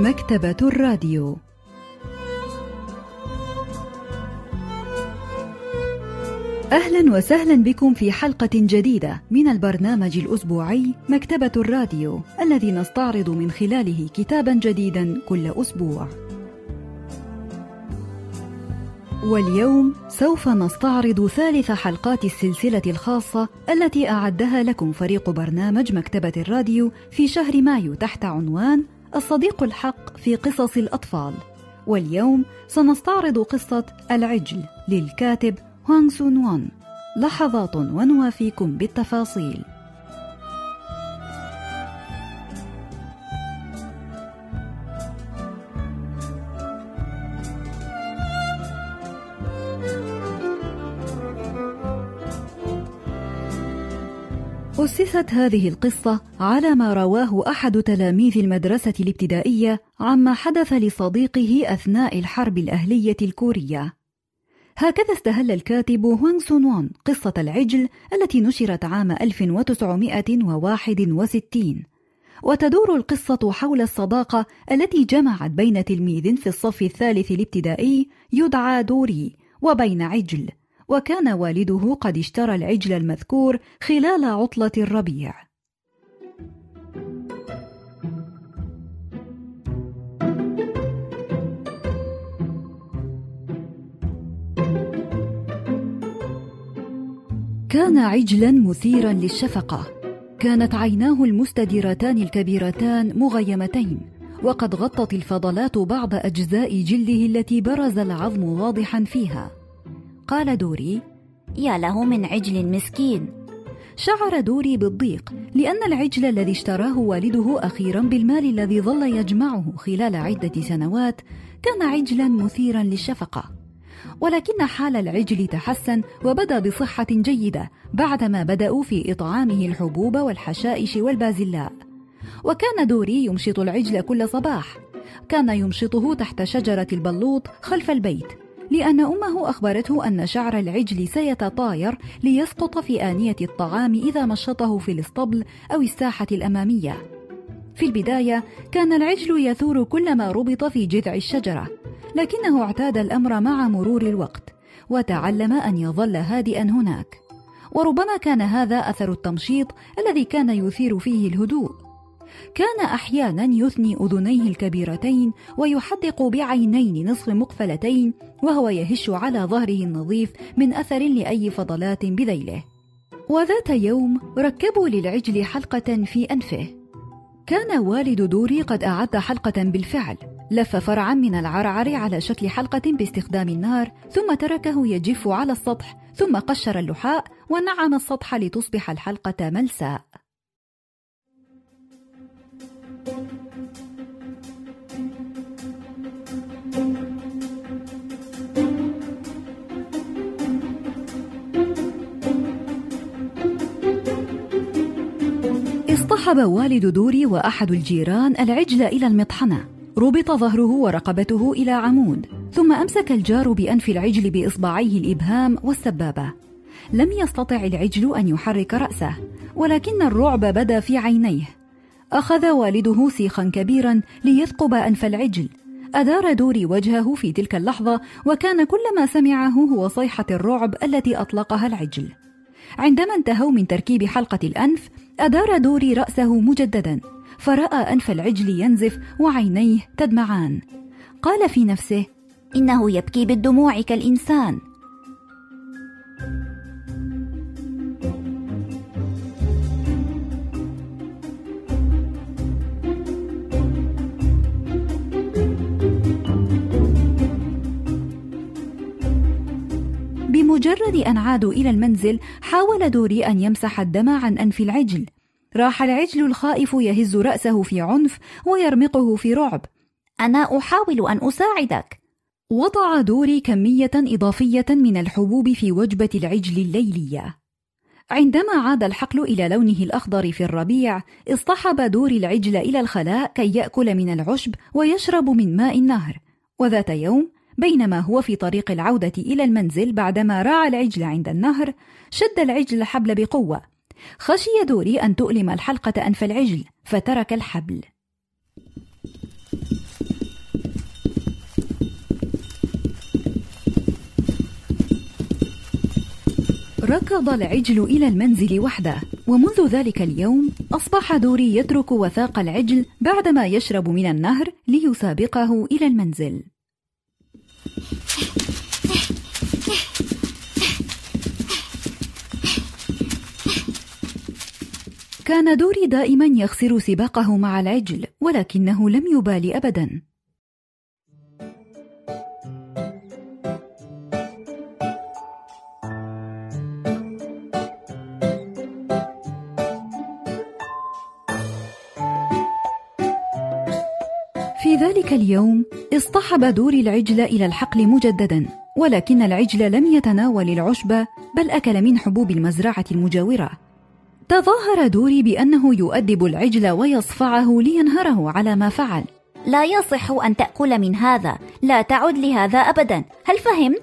مكتبة الراديو أهلا وسهلا بكم في حلقة جديدة من البرنامج الأسبوعي مكتبة الراديو الذي نستعرض من خلاله كتابا جديدا كل أسبوع. واليوم سوف نستعرض ثالث حلقات السلسلة الخاصة التي أعدها لكم فريق برنامج مكتبة الراديو في شهر مايو تحت عنوان الصديق الحق في قصص الأطفال. واليوم سنستعرض قصة العجل للكاتب هوانغ سون وان. لحظات ونوافيكم بالتفاصيل. أسست هذه القصة على ما رواه أحد تلاميذ المدرسة الابتدائية عما حدث لصديقه أثناء الحرب الأهلية الكورية. هكذا استهل الكاتب هوانغ سون وان قصة العجل التي نشرت عام 1961 وتدور القصة حول الصداقة التي جمعت بين تلميذ في الصف الثالث الابتدائي يدعى دوري وبين عجل وكان والده قد اشترى العجل المذكور خلال عطلة الربيع. كان عجلا مثيرا للشفقة. كانت عيناه المستديرتان الكبيرتان مغيمتين، وقد غطت الفضلات بعض أجزاء جلده التي برز العظم واضحا فيها. قال دوري يا له من عجل مسكين. شعر دوري بالضيق لأن العجل الذي اشتراه والده أخيرا بالمال الذي ظل يجمعه خلال عدة سنوات كان عجلا مثيرا للشفقة. ولكن حال العجل تحسن وبدأ بصحة جيدة بعدما بدأوا في إطعامه الحبوب والحشائش والبازلاء. وكان دوري يمشط العجل كل صباح. كان يمشطه تحت شجرة البلوط خلف البيت. لأن أمه أخبرته أن شعر العجل سيتطاير ليسقط في آنية الطعام إذا مشطه في الاسطبل أو الساحة الأمامية. في البداية كان العجل يثور كلما ربط في جذع الشجرة، لكنه اعتاد الأمر مع مرور الوقت، وتعلم أن يظل هادئا هناك. وربما كان هذا أثر التمشيط الذي كان يثير فيه الهدوء كان أحيانا يثني أذنيه الكبيرتين ويحدق بعينين نصف مقفلتين وهو يهش على ظهره النظيف من أثر لأي فضلات بذيله. وذات يوم ركبوا للعجل حلقة في أنفه. كان والد دوري قد أعد حلقة بالفعل. لف فرعا من العرعر على شكل حلقة باستخدام النار ثم تركه يجف على السطح ثم قشر اللحاء ونعم السطح لتصبح الحلقة ملساء. اصطحب والد دوري وأحد الجيران العجل إلى المطحنة. ربط ظهره ورقبته إلى عمود ثم أمسك الجار بأنف العجل بإصبعيه الإبهام والسبابة. لم يستطع العجل أن يحرك رأسه ولكن الرعب بدا في عينيه. أخذ والده سيخا كبيرا ليثقب أنف العجل. أدار دوري وجهه في تلك اللحظة وكان كل ما سمعه هو صيحة الرعب التي أطلقها العجل. عندما انتهوا من تركيب حلقة الأنف أدار دوري رأسه مجددا. فرأى أنف العجل ينزف وعينيه تدمعان. قال في نفسه إنه يبكي بالدموع كالإنسان. بمجرد أن عادوا إلى المنزل حاول دوري أن يمسح الدم عن أنف العجل. راح العجل الخائف يهز رأسه في عنف ويرمقه في رعب. أنا أحاول أن أساعدك. وضع دوري كمية إضافية من الحبوب في وجبة العجل الليلية. عندما عاد الحقل إلى لونه الأخضر في الربيع اصطحب دوري العجل إلى الخلاء كي يأكل من العشب ويشرب من ماء النهر. وذات يوم بينما هو في طريق العودة إلى المنزل بعدما راعى العجل عند النهر شد العجل الحبل بقوة خشي دوري أن تؤلم الحلقة أنف العجل فترك الحبل ركض العجل إلى المنزل وحده، ومنذ ذلك اليوم أصبح دوري يترك وثاق العجل بعدما يشرب من النهر ليسابقه إلى المنزل. كان دوري دائما يخسر سباقه مع العجل ولكنه لم يبال أبدا. في ذلك اليوم اصطحب دوري العجل إلى الحقل مجددا ولكن العجل لم يتناول العشب بل أكل من حبوب المزرعة المجاورة. تظاهر دوري بأنه يؤدب العجل ويصفعه لينهره على ما فعل. لا يصح أن تأكل من هذا. لا تعد لهذا أبدا. هل فهمت؟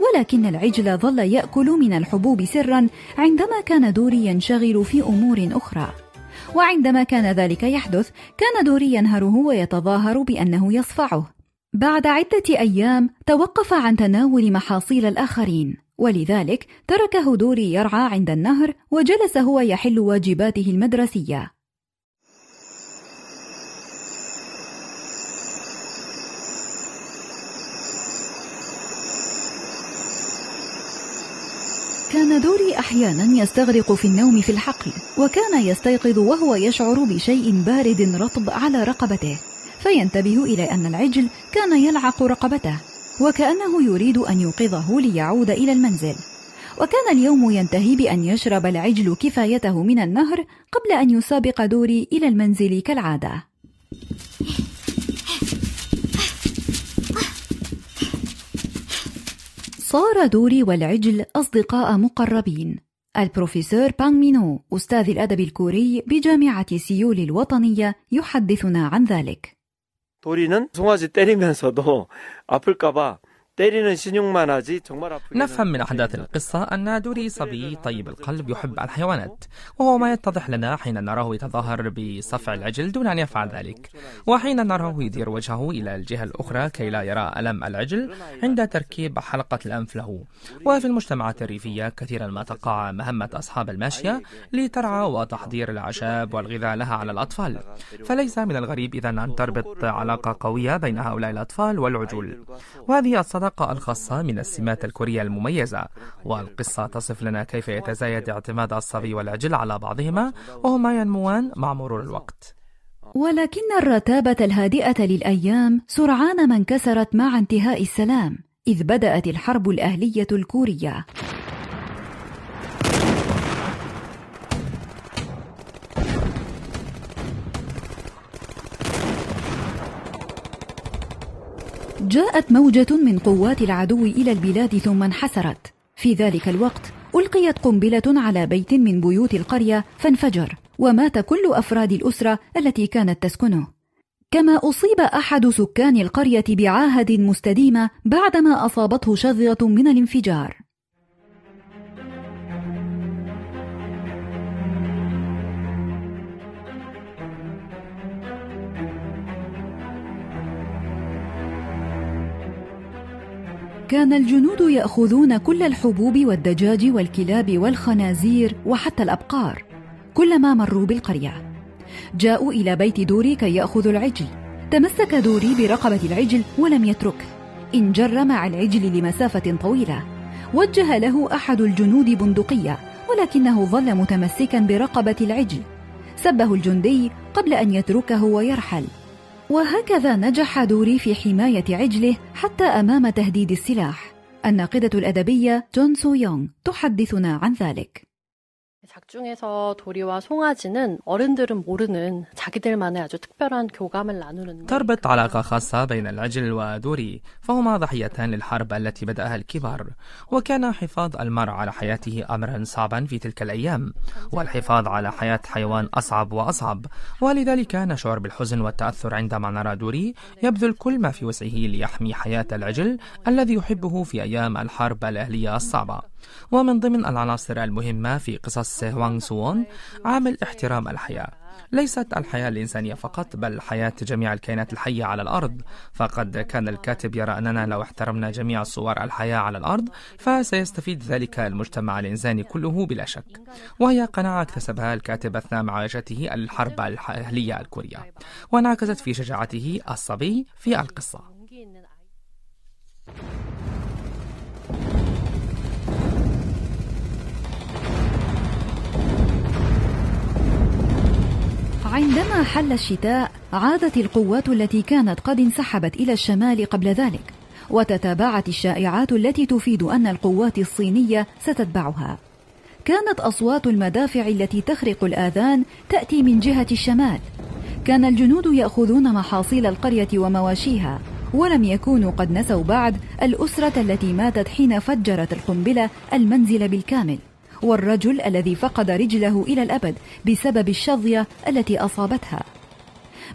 ولكن العجل ظل يأكل من الحبوب سرا عندما كان دوري ينشغل في أمور أخرى. وعندما كان ذلك يحدث كان دوري ينهره ويتظاهر بأنه يصفعه. بعد عدة أيام توقف عن تناول محاصيل الآخرين. ولذلك تركه دوري يرعى عند النهر وجلس هو يحل واجباته المدرسية. كان دوري أحيانا يستغرق في النوم في الحقل وكان يستيقظ وهو يشعر بشيء بارد رطب على رقبته فينتبه إلى أن العجل كان يلعق رقبته. وكأنه يريد أن يوقظه ليعود إلى المنزل. وكان اليوم ينتهي بأن يشرب العجل كفايته من النهر قبل أن يسابق دوري إلى المنزل كالعادة. صار دوري والعجل أصدقاء مقربين. البروفيسور بانغ مينو أستاذ الأدب الكوري بجامعة سيول الوطنية يحدثنا عن ذلك. 도리는 송아지 때리면서도 아플까봐 نفهم من أحداث القصة أن دوري صبي طيب القلب يحب الحيوانات وهو ما يتضح لنا حين نراه يتظاهر بصفع العجل دون أن يفعل ذلك وحين نراه يدير وجهه إلى الجهة الأخرى كي لا يرى ألم العجل عند تركيب حلقة الأنف له. وفي المجتمعات الريفية كثيرا ما تقع مهمة أصحاب الماشية لترعى وتحضير الأعشاب والغذاء لها على الأطفال. فليس من الغريب إذا أن تربط علاقة قوية بين هؤلاء الأطفال والعجول. وهذه الصداقة العلاقة الخاصة من السمات الكورية المميزة والقصة تصف لنا كيف يتزايد اعتماد الصبي والعجل على بعضهما وهما ينموان مع مرور الوقت. ولكن الرتابة الهادئة للأيام سرعان ما انكسرت مع انتهاء السلام إذ بدأت الحرب الأهلية الكورية. جاءت موجة من قوات العدو إلى البلاد ثم انحسرت. في ذلك الوقت ألقيت قنبلة على بيت من بيوت القرية فانفجر ومات كل أفراد الأسرة التي كانت تسكنه. كما أصيب أحد سكان القرية بعاهة مستديمة بعدما أصابته شظية من الانفجار. كان الجنود يأخذون كل الحبوب والدجاج والكلاب والخنازير وحتى الأبقار كلما مروا بالقرية. جاءوا إلى بيت دوري كي يأخذوا العجل. تمسك دوري برقبة العجل ولم يتركه انجر مع العجل لمسافة طويلة. وجه له أحد الجنود بندقية ولكنه ظل متمسكا برقبة العجل. سبه الجندي قبل أن يتركه ويرحل. وهكذا نجح دوري في حماية عجله حتى أمام تهديد السلاح. الناقدة الأدبية جون سو يونغ تحدثنا عن ذلك. 작중에서 도리와 송아지는 어른들은 모르는 자기들만의 아주 특별한 교감을 나누는 تربط علاقة خاصة بين العجل ودوري فهما ضحيتان للحرب التي بدأها الكبار وكان حفاظ المرء على حياته أمرا صعبا في تلك الأيام والحفاظ على حياة حيوان أصعب وأصعب ولذلك نشعر بالحزن والتأثر عندما نرى دوري يبذل كل ما في وسعه ليحمي حياة العجل الذي يحبه في أيام الحرب الأهلية الصعبة ومن ضمن العناصر المهمة في قصص هوانغ سوون عامل احترام الحياة. ليست الحياة الإنسانية فقط بل حياة جميع الكائنات الحية على الأرض. فقد كان الكاتب يرى أننا لو احترمنا جميع صور الحياة على الأرض فسيستفيد ذلك المجتمع الإنساني كله بلا شك. وهي قناعة اكتسبها الكاتب أثناء معالجته الحرب الأهلية الكورية وانعكست في شجاعته الصبي في القصة. عندما حل الشتاء عادت القوات التي كانت قد انسحبت إلى الشمال قبل ذلك وتتابعت الشائعات التي تفيد أن القوات الصينية ستتبعها. كانت أصوات المدافع التي تخرق الآذان تأتي من جهة الشمال. كان الجنود يأخذون محاصيل القرية ومواشيها ولم يكونوا قد نسوا بعد الأسرة التي ماتت حين فجرت القنبلة المنزل بالكامل. والرجل الذي فقد رجله إلى الأبد بسبب الشظية التي أصابتها.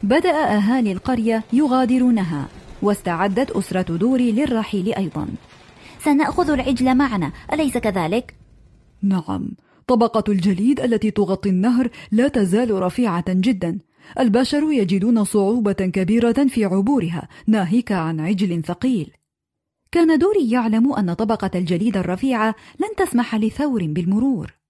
بدأ اهالي القرية يغادرونها واستعدت أسرة دوري للرحيل أيضا. سنأخذ العجل معنا أليس كذلك؟ نعم طبقة الجليد التي تغطي النهر لا تزال رفيعة جدا. البشر يجدون صعوبة كبيرة في عبورها ناهيك عن عجل ثقيل. كان دوري يعلم أن طبقة الجليد الرفيعة لن تسمح لثور بالمرور.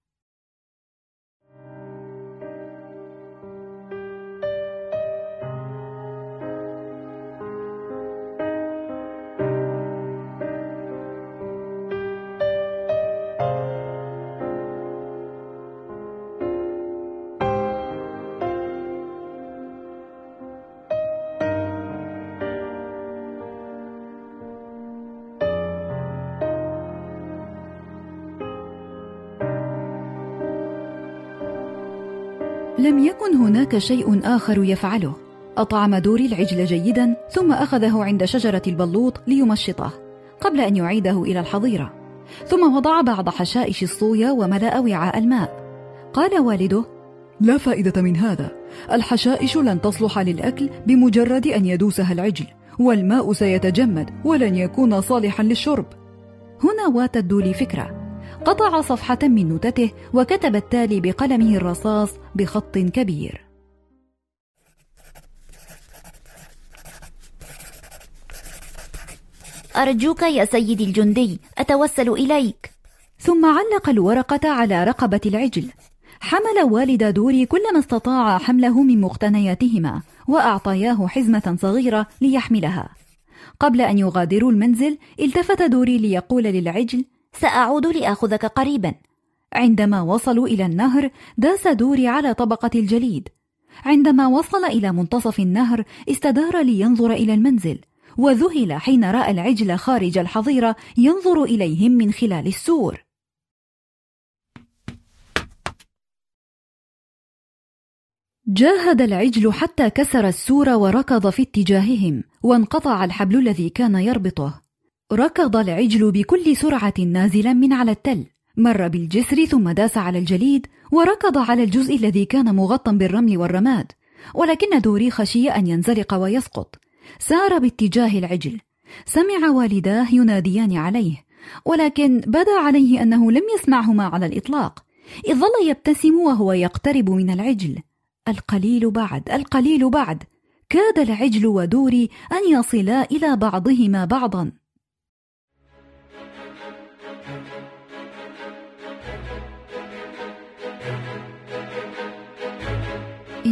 لم يكن هناك شيء آخر يفعله. أطعم دوري العجل جيدا ثم أخذه عند شجرة البلوط ليمشطه قبل أن يعيده إلى الحظيرة. ثم وضع بعض حشائش الصويا وملأ وعاء الماء. قال والده لا فائدة من هذا. الحشائش لن تصلح للأكل بمجرد أن يدوسها العجل والماء سيتجمد ولن يكون صالحا للشرب. هنا واتت دولي فكرة. قطع صفحة من نوتته وكتب التالي بقلمه الرصاص بخط كبير. أرجوك يا سيدي الجندي أتوسل إليك. ثم علق الورقة على رقبة العجل. حمل والد دوري كل ما استطاع حمله من مقتنياتهما وأعطياه حزمة صغيرة ليحملها. قبل أن يغادروا المنزل التفت دوري ليقول للعجل سأعود لآخذك قريبا. عندما وصلوا إلى النهر داس دوري على طبقة الجليد. عندما وصل إلى منتصف النهر استدار لينظر إلى المنزل وذهل حين رأى العجل خارج الحظيرة ينظر إليهم من خلال السور. جاهد العجل حتى كسر السور وركض في اتجاههم وانقطع الحبل الذي كان يربطه. ركض العجل بكل سرعة نازلا من على التل. مر بالجسر ثم داس على الجليد وركض على الجزء الذي كان مغطى بالرمل والرماد ولكن دوري خشي أن ينزلق ويسقط. سار باتجاه العجل. سمع والداه يناديان عليه ولكن بدا عليه أنه لم يسمعهما على الإطلاق. إذ ظل يبتسم وهو يقترب من العجل. القليل بعد القليل بعد. كاد العجل ودوري أن يصلا إلى بعضهما بعضا.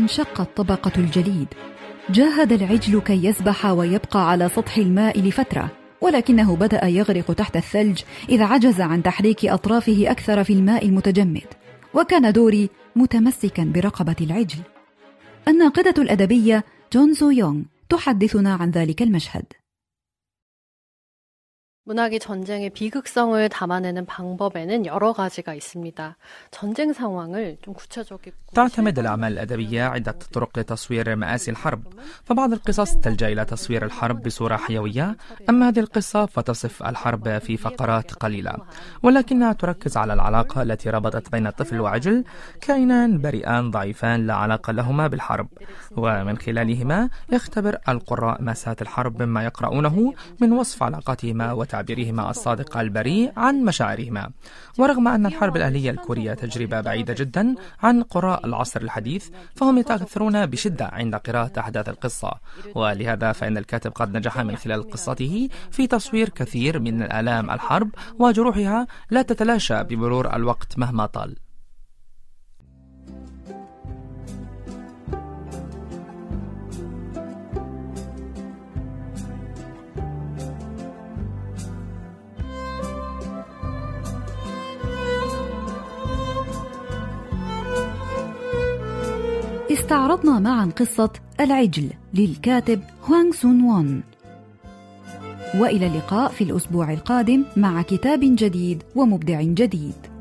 انشقت طبقة الجليد. جاهد العجل كي يسبح ويبقى على سطح الماء لفترة ولكنه بدأ يغرق تحت الثلج إذ عجز عن تحريك أطرافه أكثر في الماء المتجمد. وكان دوري متمسكا برقبة العجل. الناقدة الأدبية جون سو يونغ تحدثنا عن ذلك المشهد. 문학이 전쟁의 비극성을 담아내는 방법에는 여러 가지가 있습니다. 전쟁 상황을 좀 구체적이고 تعتمد الأعمال الأدبية عدة طرق لتصوير مآسي الحرب فبعض القصص تلجأ إلى تصوير الحرب بصورة حيوية أما هذه القصة فتصف الحرب في فقرات قليلة ولكنها تركز على العلاقة التي ربطت بين الطفل وعجل كائنان بريئان ضعيفان لا علاقة لهما بالحرب ومن خلالهما يختبر القراء مأساة الحرب مما يقرؤونه من وصف علاقتهما وت تعبيرهما الصادق البريء عن مشاعرهما. ورغم أن الحرب الأهلية الكورية تجربة بعيدة جدا عن قراء العصر الحديث فهم يتأثرون بشدة عند قراءة أحداث القصة. ولهذا فإن الكاتب قد نجح من خلال قصته في تصوير كثير من الآلام الحرب وجروحها لا تتلاشى بمرور الوقت مهما طال. استعرضنا معا قصة العجل للكاتب هوانغ سون وون وإلى اللقاء في الأسبوع القادم مع كتاب جديد ومبدع جديد.